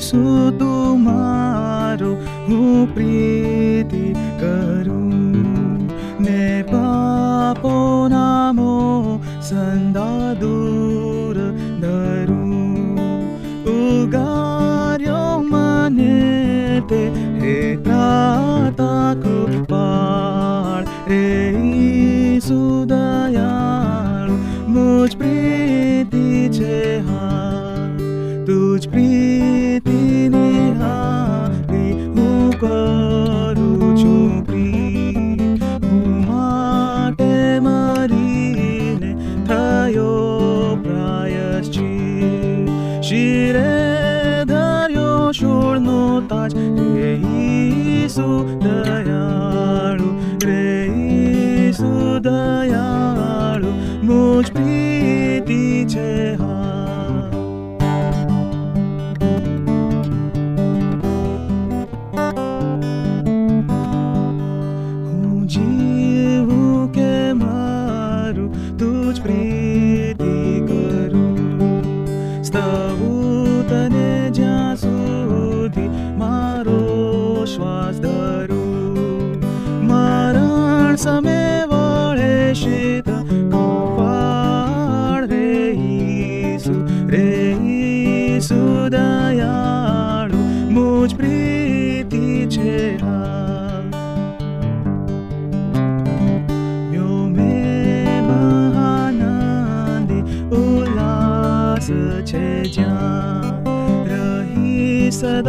ઈસુ તુમારો હું પ્રીતિ કરું ને પાપો નામો સંદા દૂર ધરું ઉગાર્યો મને તે હે ત્રાતા કૃપાળ રે ઈસુ દયાળુ મુજ પ્રીતિ છે હા ઈસુ દયાળુ રે ઈસુ દયાળુ મુજ પ્રીતિ છે હા હું જીવું કે મારું તુજ પ્રીતિ કરું સ્તવું તને શ્વાસ ધરું. મરણ સમે વળે શીત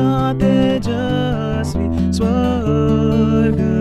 सदा तेजस्वी स्वर्ग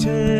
પ્રીતિ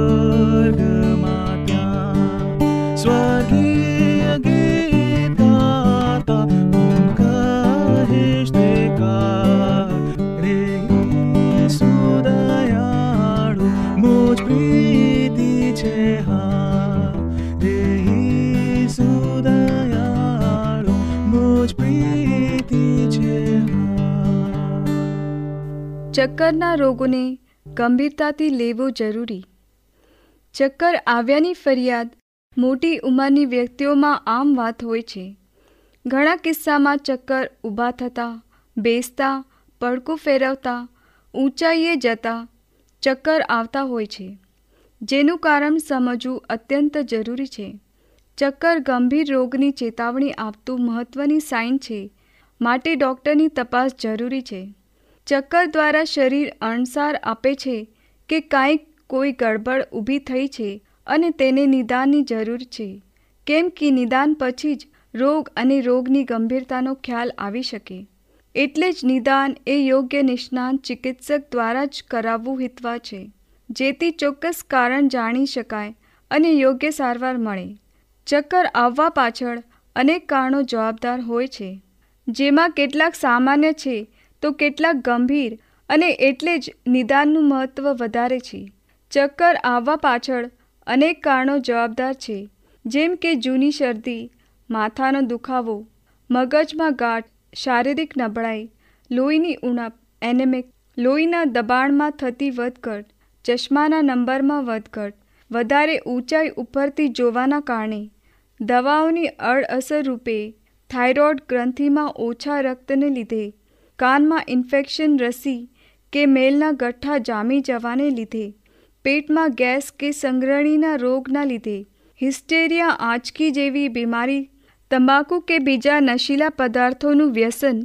ચક્કરના રોગોને ગંભીરતાથી લેવો જરૂરી. ચક્કર આવ્યાની ફરિયાદ મોટી ઉંમરની વ્યક્તિઓમાં આમ વાત હોય છે. ઘણા કિસ્સામાં ચક્કર ઊભા થતા, બેસતા, પડકું ફેરવતા, ઊંચાઈએ જતા ચક્કર આવતા હોય છે. જેનું કારણ સમજવું અત્યંત જરૂરી છે. ચક્કર ગંભીર રોગની ચેતવણી આપતું મહત્ત્વની સાઇન છે. માટે ડૉક્ટરની તપાસ જરૂરી છે. ચક્કર દ્વારા શરીર અણસાર આપે છે કે કાંઈક કોઈ ગડબડ ઊભી થઈ છે અને તેને નિદાનની જરૂર છે. કેમ કે નિદાન પછી જ રોગ અને રોગની ગંભીરતાનો ખ્યાલ આવી શકે. એટલે જ નિદાન એ યોગ્ય નિષ્ણાંત ચિકિત્સક દ્વારા જ કરાવવું હિતવા છે. જેથી ચોક્કસ કારણ જાણી શકાય અને યોગ્ય સારવાર મળે. ચક્કર આવવા પાછળ અનેક કારણો જવાબદાર હોય છે. જેમાં કેટલાક સામાન્ય છે તો કેટલાક ગંભીર અને એટલે જ નિદાનનું મહત્ત્વ વધારે છે. ચક્કર આવવા પાછળ અનેક કારણો જવાબદાર છે. જેમ કે જૂની શરદી, માથાનો દુખાવો, મગજમાં ગાંઠ, શારીરિક નબળાઈ, લોહીની ઉણપ, એનેમિક, લોહીના દબાણમાં થતી વધઘટ, ચશ્માના નંબરમાં વધઘટ, વધારે ઊંચાઈ ઉપરથી જોવાના કારણે, દવાઓની અડઅસર રૂપે થાઇરોઇડ ગ્રંથિમાં ઓછા રક્તને લીધે કાનમાં ઇન્ફેક્શન રસી કે મેલના ગઠ્ઠા જામી જવાને લીધે, પેટમાં ગેસ કે સંગ્રહણીના રોગના લીધે, હિસ્ટેરિયા આંચકી જેવી બીમારી, તંબાકુ કે બીજા નશીલા પદાર્થોનું વ્યસન,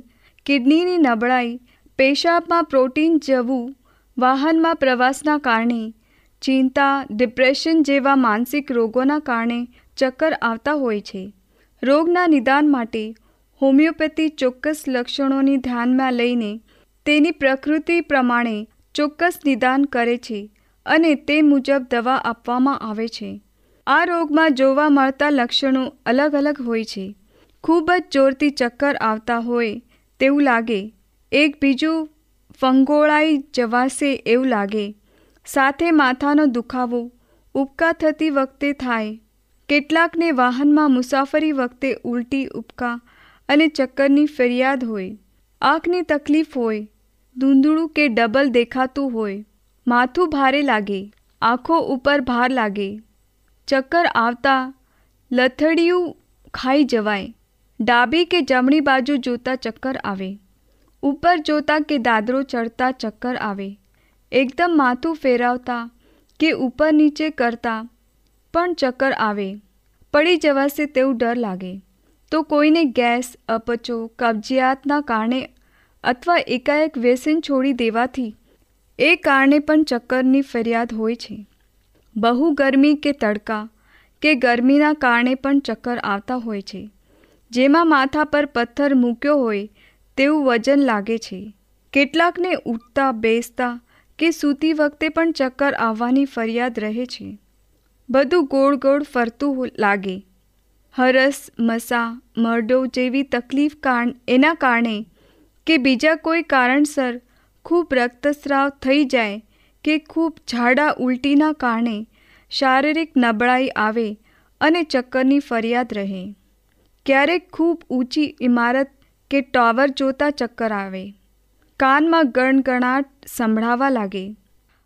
કિડનીની નબળાઈ, પેશાબમાં પ્રોટીન જવું, વાહનમાં પ્રવાસના કારણે, ચિંતા, ડિપ્રેશન જેવા માનસિક રોગોના કારણે ચક્કર આવતા હોય છે. રોગના નિદાન માટે હોમિયોપેથી ચોક્કસ લક્ષણોની ધ્યાનમાં લઈને તેની પ્રકૃતિ પ્રમાણે ચોક્કસ નિદાન કરે છે અને તે મુજબ દવા આપવામાં આવે છે. આ રોગમાં જોવા મળતા લક્ષણો અલગ અલગ હોય છે. ખૂબ જ જોરથી ચક્કર આવતા હોય તેવું લાગે. એક બીજું ફંગોળાઈ જવાશે એવું લાગે. સાથે માથાનો દુખાવો ઉપકા થતી વખતે થાય. કેટલાકને વાહનમાં મુસાફરી વખતે ઉલટી ઉપકા અને ચક્કરની ફરિયાદ હોય. આંખની તકલીફ હોય. ધૂંધળું કે ડબલ દેખાતું હોય. માથું ભારે લાગે. આંખો ઉપર ભાર લાગે. ચક્કર આવતા લથડિયું ખાઈ જવાય. ડાબી કે જમણી બાજુ જોતા ચક્કર આવે. ઉપર જોતા કે દાદરો ચડતા ચક્કર આવે. એકદમ માથું ફેરવતા કે ઉપર નીચે કરતા પણ ચક્કર આવે. પડી જવાશે તેવું ડર લાગે. તો કોઈને ગેસ, અપચો, કબજિયાતના કારણે અથવા એકાએક વ્યસન છોડી દેવાથી એ કારણે પણ ચક્કરની ફરિયાદ હોય છે. બહુ ગરમી કે તડકા કે ગરમીના કારણે પણ ચક્કર આવતા હોય છે. જેમાં માથા પર પથ્થર મૂક્યો હોય તેવું વજન લાગે છે. કેટલાકને ઉઠતા, બેસતા કે સૂતી વખતે પણ ચક્કર આવવાની ફરિયાદ રહે છે. બધું ગોળ ગોળ ફરતું લાગે. હરસ, મસા, મરડો જેવી તકલીફ કારણ એના કારણે કે બીજા કોઈ કારણસર ખૂબ રક્તસ્રાવ થઈ જાય કે ખૂબ ઝાડા ઉલટીના કારણે શારીરિક નબળાઈ આવે અને ચક્કરની ફરિયાદ રહે. ક્યારેક ખૂબ ઊંચી ઇમારત કે ટાવર જોતા ચક્કર આવે. કાનમાં ગણગણાટ સંભળાવા લાગે.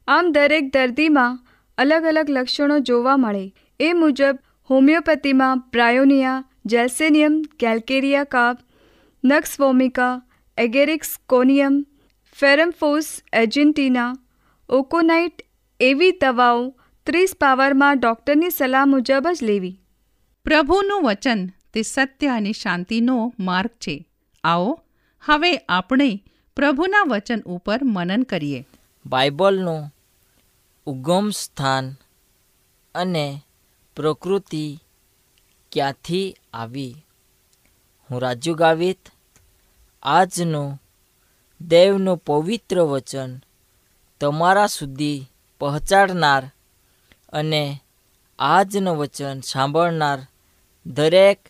આમ દરેક દર્દીમાં અલગ અલગ લક્ષણો જોવા મળે. એ મુજબ હોમિયોપેથીમાં પ્રાયોનિયા જેલ્સેનિયમ કેલ્કેરિયા કાપ નક્સવોમિકા એગેરિક્સ કોનિયમ ફેરમફોસ એજન્ટીના ઓકોનાઇટ એવી દવાઓ ત્રીસ પાવરમાં ડૉક્ટરની સલાહ મુજબ જ લેવી. પ્રભુનું વચન તે સત્ય અને શાંતિનો માર્ગ છે. આવો હવે આપણે પ્રભુના વચન ઉપર મનન કરીએ. બાઇબલનું ઉગમ સ્થાન અને પ્રકૃતિ ક્યાંથી આવી? હું રાજુ ગાવિત. આજનું દેવનું પવિત્ર વચન તમારા સુધી પહોંચાડનાર અને આજનું વચન સાંભળનાર દરેક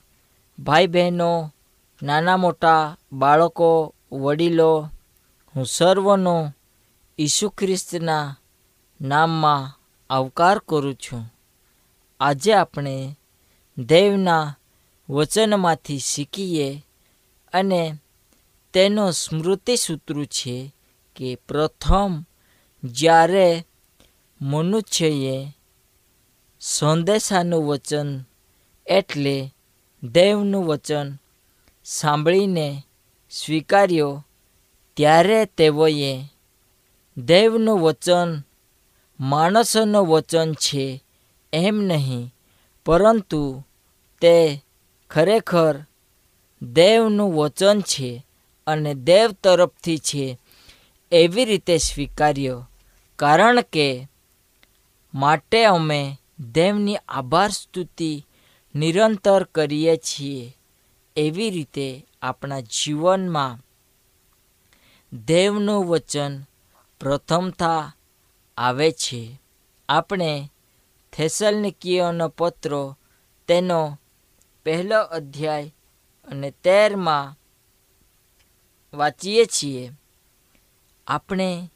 ભાઈ બહેનો નાના મોટા બાળકો, વડીલો, હું સર્વનો ઈસુ ખ્રિસ્તના નામમાં આવકાર કરું છું. આજે આપણે દેવના વચનમાંથી શીખીએ અને તેનો સ્મૃતિ સૂત્ર છે કે પ્રથમ જ્યારે મનુષ્યએ સંદેશાનું વચન એટલે દેવનું વચન સાંભળીને સ્વીકાર્યો, ત્યારે તેઓએ દેવનું વચન માણસોનું વચન છે એમ નહીં, પરંતુ તે ખરેખર દેવનું વચન છે અને દેવ તરફથી છે એવી રીતે સ્વીકાર્યો. કારણ કે માટે અમે દેવની આભાર સ્તુતિ નિરંતર કરીએ છીએ. એવી રીતે આપણા જીવનમાં દેવનું વચન પ્રથમતા આવે છે. આપણે થેસલનિકીઓનો પત્રો, તેનો પહેલો અધ્યાય અને તેરમાં વાંચીએ છીએ, આપણે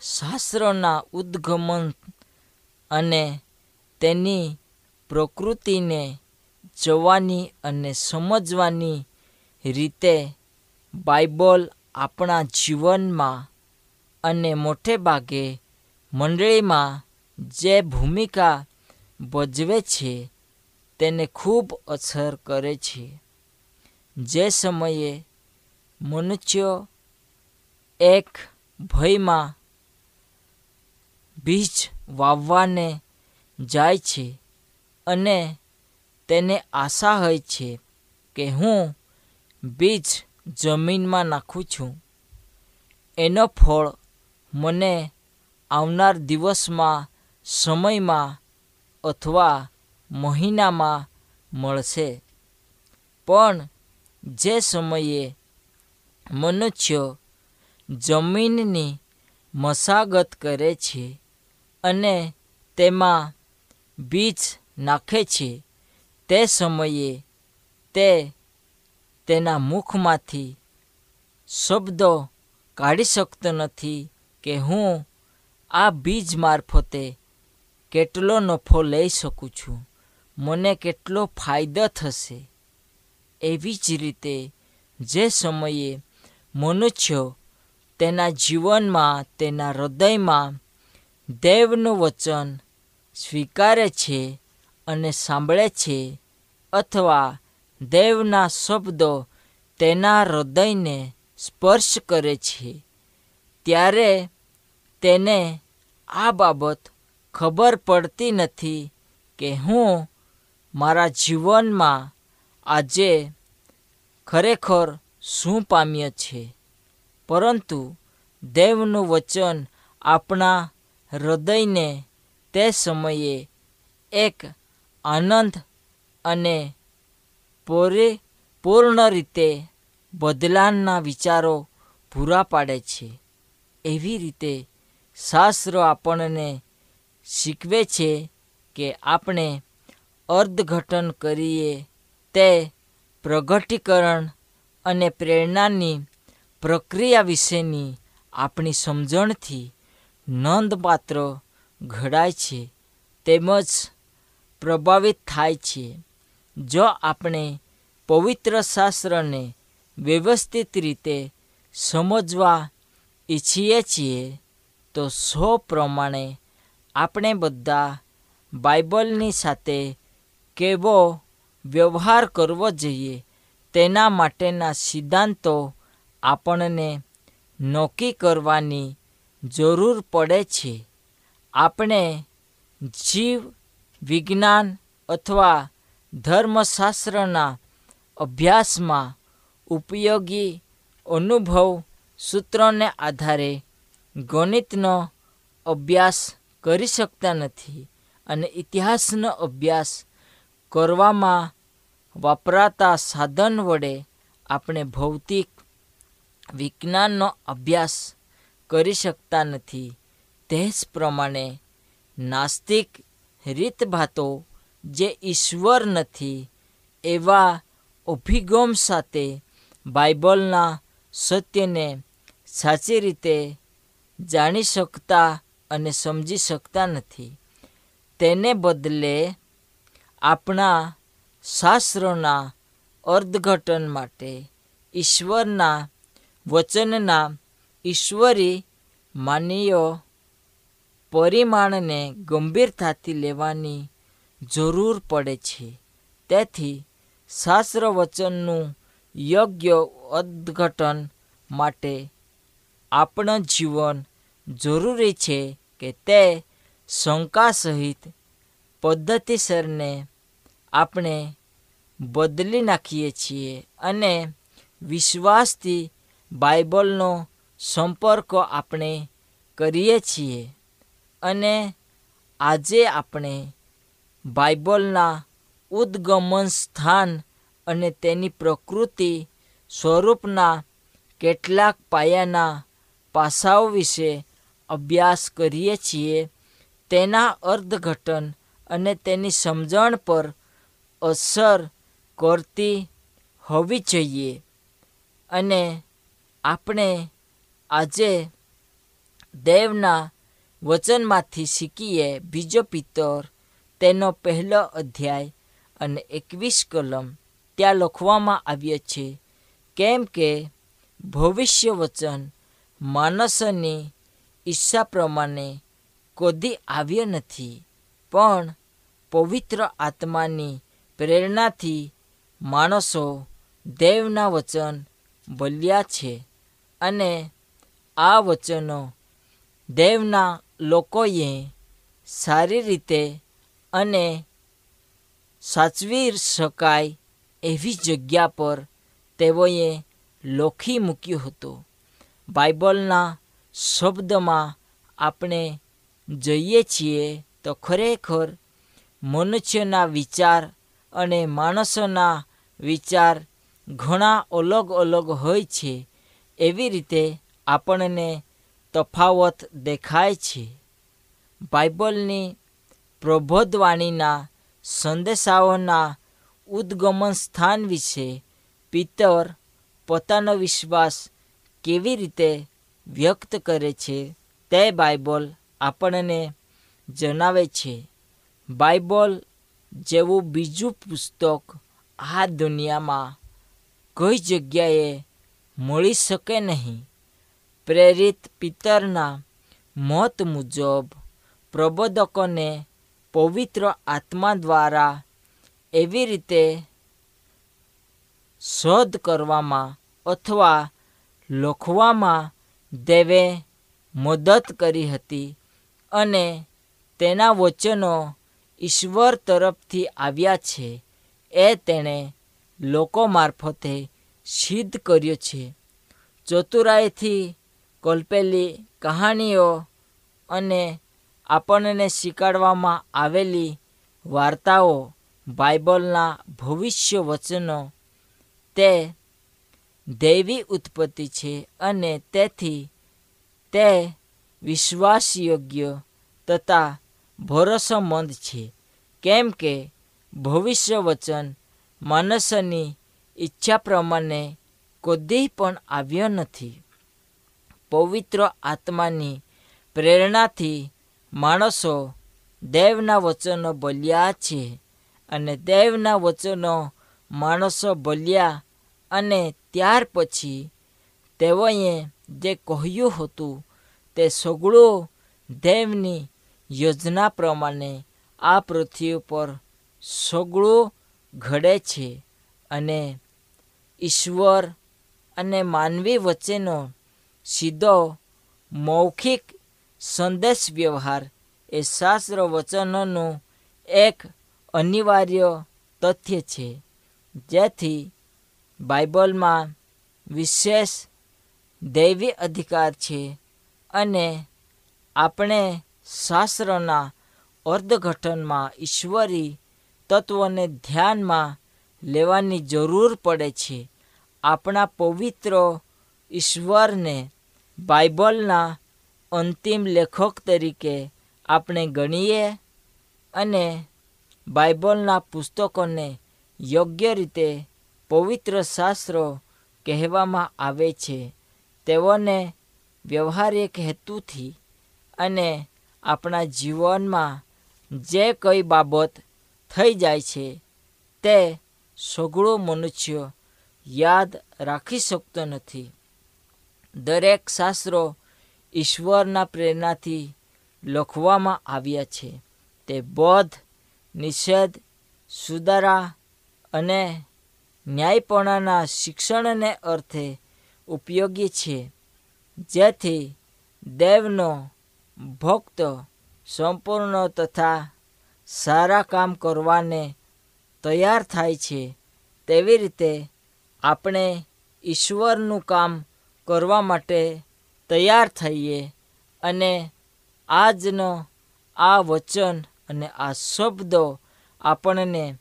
શાસ્ત્રોના ઉદ્ગમન અને તેની પ્રકૃતિને જોવાની અને સમજવાની રીતે બાઇબલ આપણા જીવનમાં અને મોટે ભાગે મંડળીમાં જે ભૂમિકા ભજવે છે, તેને ખૂબ અસર કરે છે. જે સમયે મનુષ્ય એક ભયમાં બીજ વાવવાને જાય છે અને તેને આશા હોય છે કે હું બીજ જમીનમાં નાખું છું. એનો ફળ મને આવનાર દિવસમાં સમયમાં અથવા મહિનામાં મળશે. પણ જે સમયે મનુષ્ય જમીનની મશાગત કરે છે અને તેમાં બીજ નાખે છે, તે સમયે તે તેના મુખમાંથી શબ્દો કાઢી શકતો નથી કે હું આ બીજ મારફતે કેટલો નફો લઈ શકું છું? મને કેટલો ફાયદો થશે? એવી જ રીતે જે સમયે મનુષ્ય તેના જીવનમાં, તેના હૃદયમાં દેવનું વચન સ્વીકારે છે અને સાંભળે છે અથવા દેવના શબ્દો તેના હૃદયને સ્પર્શ કરે છે, ત્યારે તેને આ બાબત ખબર પડતી નથી કે હું મારા જીવનમાં આજે ખરેખર શું પામ્ય છે. પરંતુ દેવનું વચન આપણા હૃદયને તે સમયે એક આનંદ અને પૂર્ણ રીતે બદલાના વિચારો પૂરા પાડે છે. એવી રીતે શાસ્ત્ર આપણને શીખવે છે કે આપણે અર્થઘટન કરીએ તે પ્રગટીકરણ અને પ્રેરણાની પ્રક્રિયા વિશેની આપણી સમજણથી નોંધપાત્ર ઘડાય છે તેમજ પ્રભાવિત થાય છે. જો આપણે પવિત્ર શાસ્ત્રને વ્યવસ્થિત રીતે સમજવા ઈચ્છીએ છીએ, તો સૌ પ્રમાણે આપણે બધા બાઇબલની સાથે કેવો વ્યવહાર કરવો જોઈએ તેના માટેના સિદ્ધાંતો આપણને નક્કી કરવાની જરૂર પડે છે. આપણે જીવ, વિજ્ઞાન અથવા ધર્મશાસ્ત્રના અભ્યાસમાં ઉપયોગી અનુભવ સૂત્રોને આધારે ગણિતનો અભ્યાસ કરી શકતા નથી અને ઇતિહાસનો અભ્યાસ કરવામાં વપરાતા સાધન વડે આપણે ભૌતિક વિજ્ઞાનનો અભ્યાસ કરી શકતા નથી. તે જ પ્રમાણે નાસ્તિક રીતભાતો જે ઈશ્વર નથી એવા અભિગમ સાથે બાઇબલના સત્યને સાચી રીતે જાણી શકતા અને સમજી શકતા નથી. તેને બદલે આપણા શાસ્ત્રોના અર્થઘટન માટે ઈશ્વરના વચનના ઈશ્વરી માનીય પરિમાણને ગંભીરતાથી લેવાની જરૂર પડે છે. તેથી શાસ્ત્ર વચનનું યોગ્ય અર્થઘટન માટે આપણું જીવન જરૂરી છે. કે તે શંકા સહિત પદ્ધતિસરને આપણે બદલી નાખીએ છીએ અને વિશ્વાસથી બાઇબલનો સંપર્ક આપણે કરીએ છીએ અને આજે આપણે બાઇબલના ઉદ્ગમન સ્થાન અને તેની પ્રકૃતિ સ્વરૂપના કેટલાક પાયાના પાસાઓ વિશે અભ્યાસ કરીએ છીએ, તેના અર્થઘટન અને તેની સમજણ પર અસર કરતી હોવી જોઈએ. અને આપણે આજે દેવના વચનમાંથી શીખીએ બીજો પિત્તર, તેનો પહેલો અધ્યાય અને એકવીસ કલમ. ત્યાં લખવામાં આવ્યો છે, કેમ કે ભવિષ્ય વચન માણસની ઈચ્છા પ્રમાણે કદી આવ્યો નથી. પણ પવિત્ર આત્માની પ્રેરણાથી માણસો દેવના વચન બોલ્યા છે અને આ વચનો દેવના લોકોએ સારી રીતે અને સાચવી શકાય એવી જગ્યા પર તેઓએ લોખી મૂક્યું હતું. બાઇબલના શબ્દમાં આપણે જઈએ છીએ તો ખરેખર મનુષ્યના વિચાર અને માણસોના વિચાર ઘણા અલગ અલગ હોય છે, એવી રીતે આપણને તફાવત દેખાય છે. બાઇબલની પ્રબોધવાણીના સંદેશાઓના ઉદ્ગમન સ્થાન વિશે પિત્તર પોતાનો વિશ્વાસ કેવી રીતે વ્યક્ત કરે છે તે બાઇબલ આપણને જણાવે છે. બાઇબલ જેવું બીજું પુસ્તક આ દુનિયામાં કોઈ જગ્યાએ મળી શકે નહીં. પ્રેરિત પિત્તરના મત મુજબ પ્રબોધકોને પવિત્ર આત્મા દ્વારા એવી રીતે શોધ કરવામાં અથવા લખવામાં દેવે મદદ કરી હતી અને તેના વચનો ઈશ્વર તરફથી આવ્યા છે. એ તેણે લોકો મારફતે સિદ્ધ કર્યો છે. ચતુરાઈથી કલ્પેલી કહાનીઓ અને આપણને શીખવાડવામાં આવેલી વાર્તાઓ બાઇબલના ભવિષ્ય વચનો તે દૈવી ઉત્પત્તિ છે અને તેથી તે વિશ્વાસયોગ્ય તથા ભરોસામંદ છે. કેમ કે ભવિષ્ય વચન માનસની ઈચ્છા પ્રમાણે કદી પણ આવ્યો નથી. પવિત્ર આત્માની પ્રેરણાથી માણસો દેવના વચનો બોલ્યા છે અને દેવના વચનો માણસો બોલ્યા અને ત્યાર પછી તેઓએ જે કહ્યું હતું તે સગળું દેવની યોજના પ્રમાણે આ પૃથ્વી પર સગળું ઘડે છે અને ઈશ્વર અને માનવી વચ્ચેનો સીધો મૌખિક સંદેશ વ્યવહાર એ શાસ્ત્ર વચનોનું એક અનિવાર્ય તથ્ય છે. જેથી બાઇબલમાં વિશેષ દૈવી અધિકાર છે અને આપણે શાસ્ત્રના અર્થઘટનમાં ઈશ્વરી તત્વોને ધ્યાનમાં લેવાની જરૂર પડે છે. આપણા પવિત્ર ઈશ્વરને બાઇબલના અંતિમ લેખક તરીકે આપણે ગણીએ અને બાઇબલના પુસ્તકોને યોગ્ય રીતે પવિત્ર શાસ્ત્રો કહેવામાં આવે છે. તેઓને વ્યવહારિક હેતુથી અને આપણા જીવનમાં જે કઈ બાબત થઈ જાય છે, તે સઘળો મનુષ્ય યાદ રાખી શકતો નથી. દરેક શાસ્ત્રો ઈશ્વરના પ્રેરણાથી લખવામાં આવ્યા છે. તે બોધ, નિષેધ, સુધારા અને ન્યાયપણાના શિક્ષણને અર્થે ઉપયોગી છે. જેથી દેવનો ભક્ત સંપૂર્ણ તથા સારા કામ કરવાને તૈયાર થાય છે. તેવી રીતે આપણે ઈશ્વરનું કામ કરવા માટે તૈયાર થઈએ અને આજનો આ વચન અને આ શબ્દો આપણને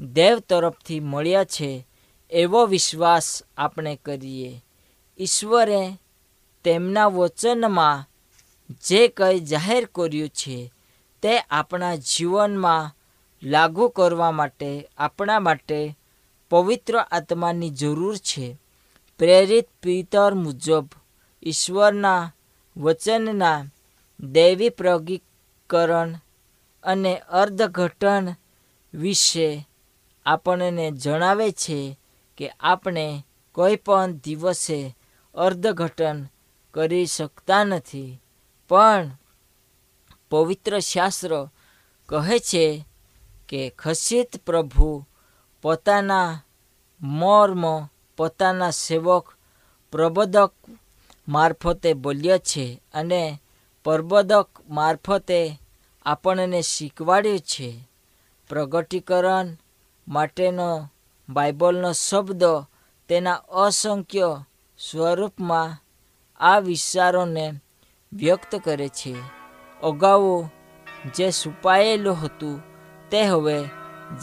દેવ તરફથી મળ્યા છે. એવો વિશ્વાસ આપણે કરીએ. ઈશ્વરે તેમના વચનમાં જે કંઈ જાહેર કર્યું છે, તે આપણા જીવનમાં લાગુ કરવા માટે, આપણા માટે પવિત્ર આત્માની જરૂર છે. પ્રેરિત પિતર મુજબ ઈશ્વરના વચનના દૈવી પ્રગીકરણ અને અર્ધઘટન વિશે આપણને જણાવે છે કે આપણે કોઈ પણ દિવસે અર્ધઘટન કરી શકતા નથી. પણ પવિત્ર શાસ્ત્ર કહે છે કે ખસિત પ્રભુ પોતાના મર્મ, પોતાના સેવક, પ્રબોધક મારફતે બોલ્યા છે અને પ્રબોધક મારફતે આપણને શીખવાડ્યું છે. પ્રગટીકરણ માટેનો બાઇબલનો શબ્દ તેના અસંખ્ય સ્વરૂપમાં આ વિચારોને વ્યક્ત કરે છે. અગાઉ જે છુપાયેલું હતું તે હવે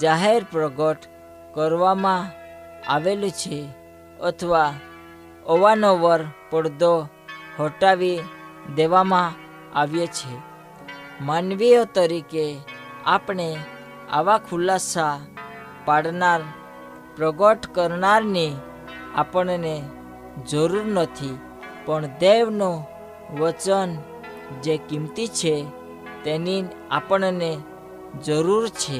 જાહેર પ્રગટ કરવામાં આવેલું છે અથવા અવારનવાર પડદો હટાવી દેવામાં આવ્યો છે. માનવીય તરીકે આપણે આવા ખુલાસા પાડનાર પ્રગટ કરનારની આપણને જરૂર નથી, પણ દેવનું વચન જે કિંમતી છે તેની આપણને જરૂર છે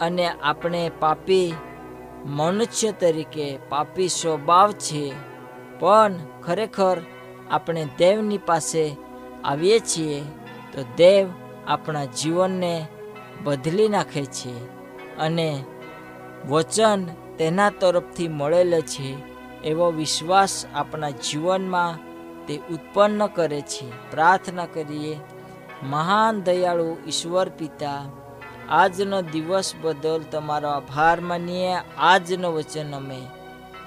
અને આપણે પાપી મનુષ્ય તરીકે પાપી સ્વભાવ છે. પણ ખરેખર આપણે દેવની પાસે આવીએ છીએ તો દેવ આપણા જીવનને બદલી નાખે છે અને વચન તેના તરફથી મળેલ છે, એવો વિશ્વાસ આપણા જીવનમાં તે ઉત્પન્ન કરે છે. પ્રાર્થના કરીએ, મહાન દયાળુ ઈશ્વર પિતા, આજનો દિવસ બદલ તમારો આભાર માનીએ. આજનો વચન અમે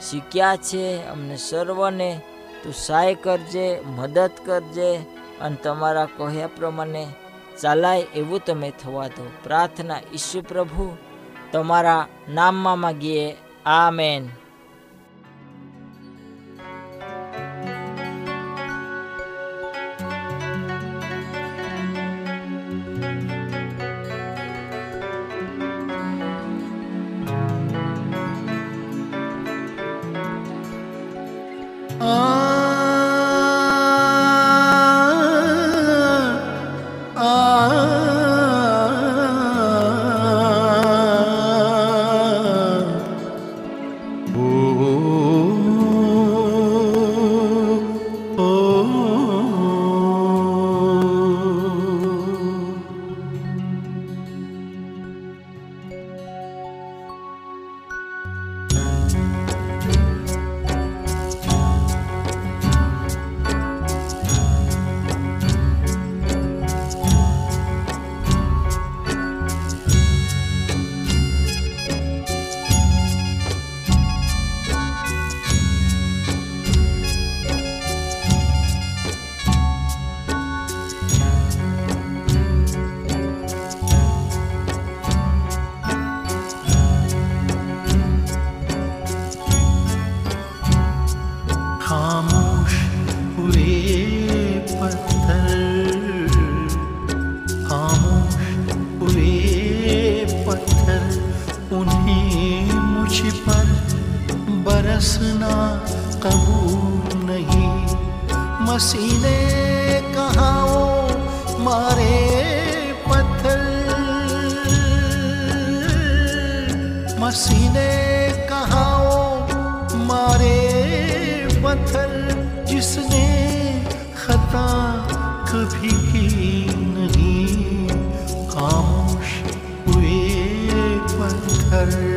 શીખ્યા છે, અમને સર્વને તું સહાય કરજે, મદદ કરજે, અને તમારા કહ્યા પ્રમાણે ચાલાય એવું તમે થવા દો. પ્રાર્થના ઈશ્વર પ્રભુ. તમારા નામમાં માગીએ આમેન भी नहीं खामोश हुए पत्थर